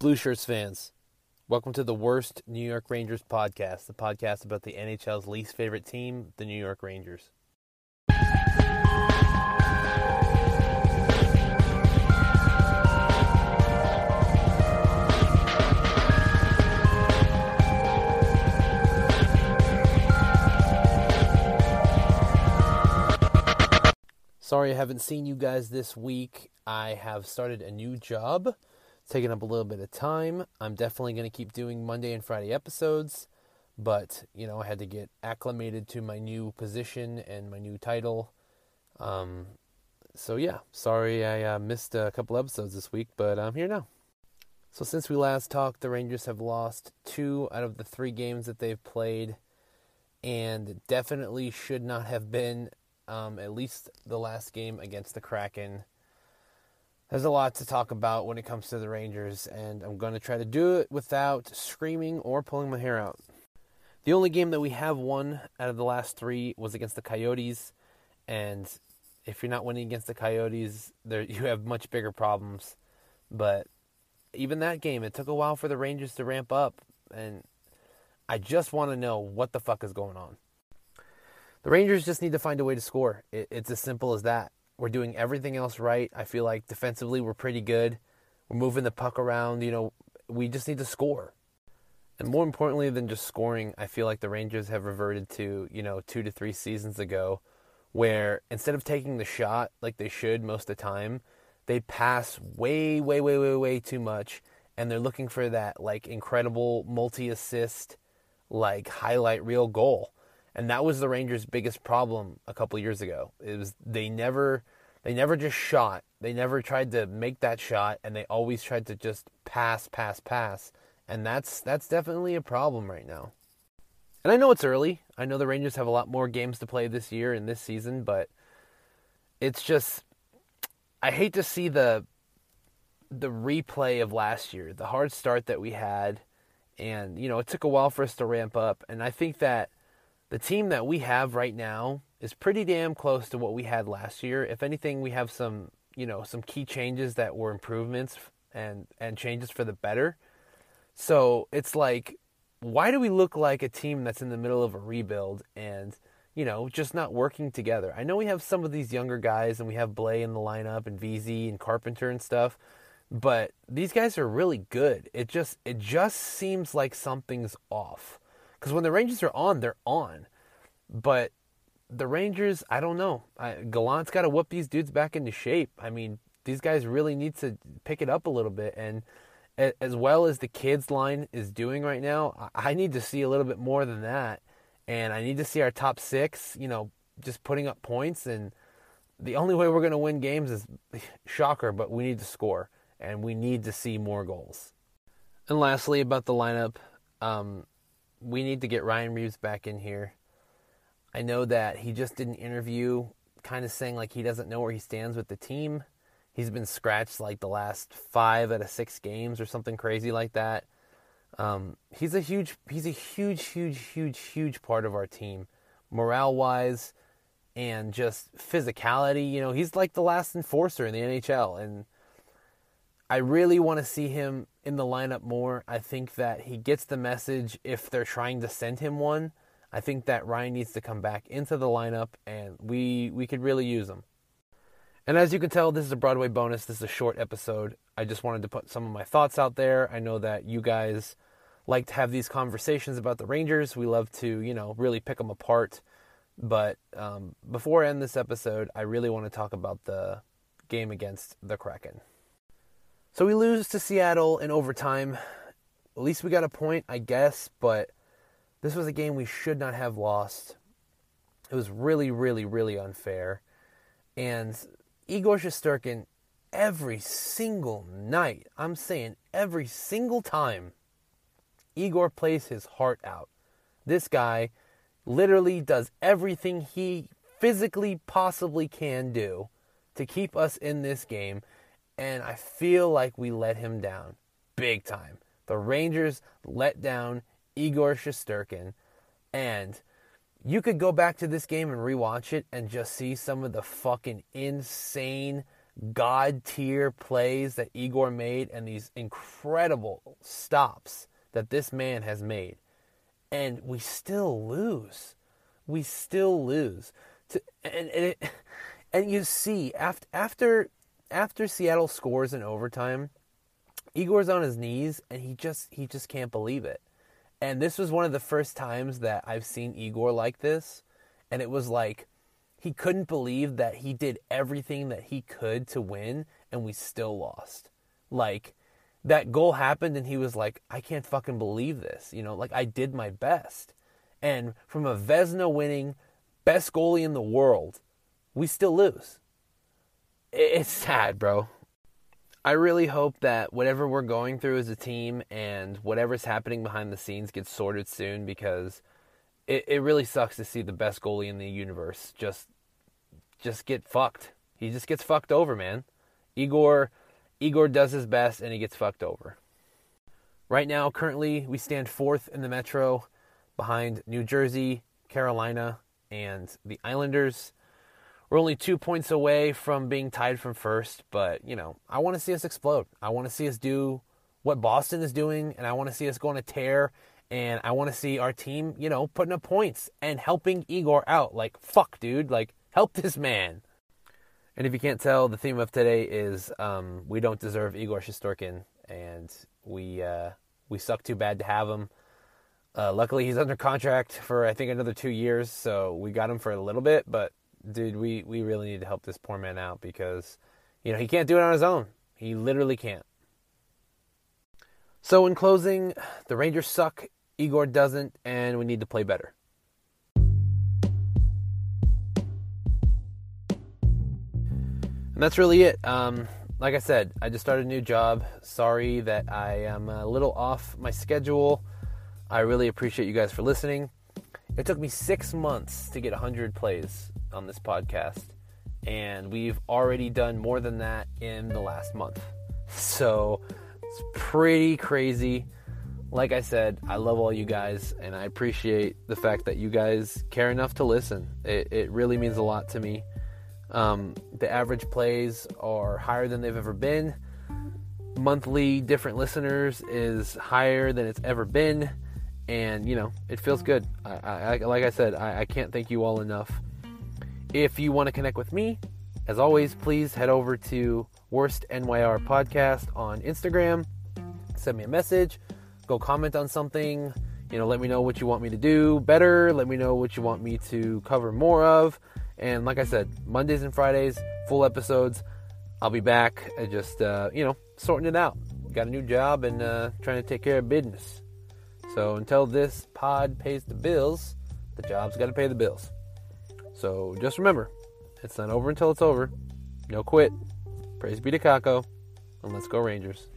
Blue Shirts fans, welcome to the Worst New York Rangers podcast, the podcast about the NHL's least favorite team, the New York Rangers. Sorry I haven't seen you guys this week. I have started a new job taking up a little bit of time. I'm definitely going to keep doing Monday and Friday episodes, but you know, I had to get acclimated to my new position and my new title. Um, so yeah, sorry I uh, missed a couple episodes this week, but I'm here now. So since we last talked, the Rangers have lost two out of the three games that they've played, and definitely should not have been um, at least the last game against the Kraken there's a lot to talk about when it comes to the Rangers, and I'm going to try to do it without screaming or pulling my hair out. The only game that we have won out of the last three was against the Coyotes, and if you're not winning against the Coyotes, there you have much bigger problems. But even that game, it took a while for the Rangers to ramp up, and I just want to know what the fuck is going on. The Rangers just need to find a way to score. It, it's as simple as that. We're doing everything else right. I feel like defensively we're pretty good. We're moving the puck around. You know, we just need to score. And more importantly than just scoring, I feel like the Rangers have reverted to, you know, two to three seasons ago, where instead of taking the shot like they should most of the time, they pass way, way, way, way, way too much. And they're looking for that, like, incredible multi assist, like, highlight reel goal and that was the Rangers' biggest problem a couple years ago. It was they never they never just shot. They never tried to make that shot, and they always tried to just pass, pass, pass. And that's that's definitely a problem right now. And I know it's early. I know the Rangers have a lot more games to play this year and this season, but it's just I hate to see the the replay of last year, the hard start that we had, and you know it took a while for us to ramp up. And I think that the team that we have right now is pretty damn close to what we had last year. If anything, we have some, you know, some key changes that were improvements and and changes for the better. So, it's like why do we look like a team that's in the middle of a rebuild and you know, just not working together. I know we have some of these younger guys and we have Blais in the lineup and Vesey and Carpenter and stuff, but these guys are really good. It just it just seems like something's off. Because when the Rangers are on, they're on. But the Rangers, I don't know. I, Gallant's got to whoop these dudes back into shape. I mean, these guys really need to pick it up a little bit. And as well as the kids line is doing right now, I need to see a little bit more than that. And I need to see our top six, you know, just putting up points. And the only way we're going to win games is shocker, but we need to score and we need to see more goals. And lastly, about the lineup, um, we need to get Ryan Reaves back in here. I know that he just did an interview kind of saying like he doesn't know where he stands with the team. He's been scratched like the last five out of six games or something crazy like that. Um, he's a huge, he's a huge, huge, huge, huge part of our team, morale wise, and just physicality. You know, he's like the last enforcer in the NHL, and I really want to see him in the lineup more. I think that he gets the message if they're trying to send him one. I think that Ryan needs to come back into the lineup and we we could really use him. And as you can tell, this is a Broadway bonus. This is a short episode. I just wanted to put some of my thoughts out there. I know that you guys like to have these conversations about the Rangers. We love to, you know, really pick them apart. But um, before I end this episode, I really want to talk about the game against the Kraken. So we lose to Seattle in overtime. At least we got a point, I guess, but this was a game we should not have lost. It was really, really, really unfair. And Igor Shesterkin, every single night, I'm saying every single time, Igor plays his heart out. This guy literally does everything he physically possibly can do to keep us in this game and I feel like we let him down big time. The Rangers let down Igor Shesterkin, and you could go back to this game and rewatch it and just see some of the fucking insane god tier plays that Igor made and these incredible stops that this man has made. And we still lose. We still lose. To, and, and, it, and you see, after, after, after Seattle scores in overtime, Igor's on his knees and he just he just can't believe it. And this was one of the first times that I've seen Igor like this and it was like he couldn't believe that he did everything that he could to win and we still lost. Like that goal happened and he was like, I can't fucking believe this. You know, like I did my best. And from a Vezina winning best goalie in the world, we still lose. It's sad, bro. I really hope that whatever we're going through as a team and whatever's happening behind the scenes gets sorted soon because it, it really sucks to see the best goalie in the universe just just get fucked. He just gets fucked over, man. Igor Igor does his best and he gets fucked over. Right now, currently, we stand fourth in the Metro behind New Jersey, Carolina, and the Islanders. We're only two points away from being tied from first, but, you know, I want to see us explode. I want to see us do what Boston is doing, and I want to see us go on a tear and I want to see our team, you know, putting up points and helping Igor out. Like, fuck, dude. Like, help this man. And if you can't tell, the theme of today is um, we don't deserve Igor Shesterkin, and we uh, we suck too bad to have him. Uh, luckily, he's under contract for I think another two years, so we got him for a little bit. But dude, we we really need to help this poor man out because you know he can't do it on his own. He literally can't. So, in closing, the Rangers suck Igor doesn't, and we need to play better. And that's really it. Um, like I said, I just started a new job. Sorry that I am a little off my schedule. I really appreciate you guys for listening. It took me six months to get 100 plays on this podcast, and we've already done more than that in the last month. So it's pretty crazy like I said, I love all you guys, and I appreciate the fact that you guys care enough to listen. It, it really means a lot to me. Um, the average plays are higher than they've ever been. Monthly different listeners is higher than it's ever been, and you know it feels good. I, I like I said, I, I can't thank you all enough. If you want to connect with me, as always, please head over to Worst NYR Podcast on Instagram. Send me a message go comment on something. You know, let me know what you want me to do better. Let me know what you want me to cover more of. And like I said, Mondays and Fridays, full episodes. I'll be back, uh, just uh, you know, sorting it out. Got a new job and uh, trying to take care of business. So until this pod pays the bills, the job's got to pay the bills. So just remember, it's not over until it's over. No quit. Praise be to Kakko, and let's go Rangers.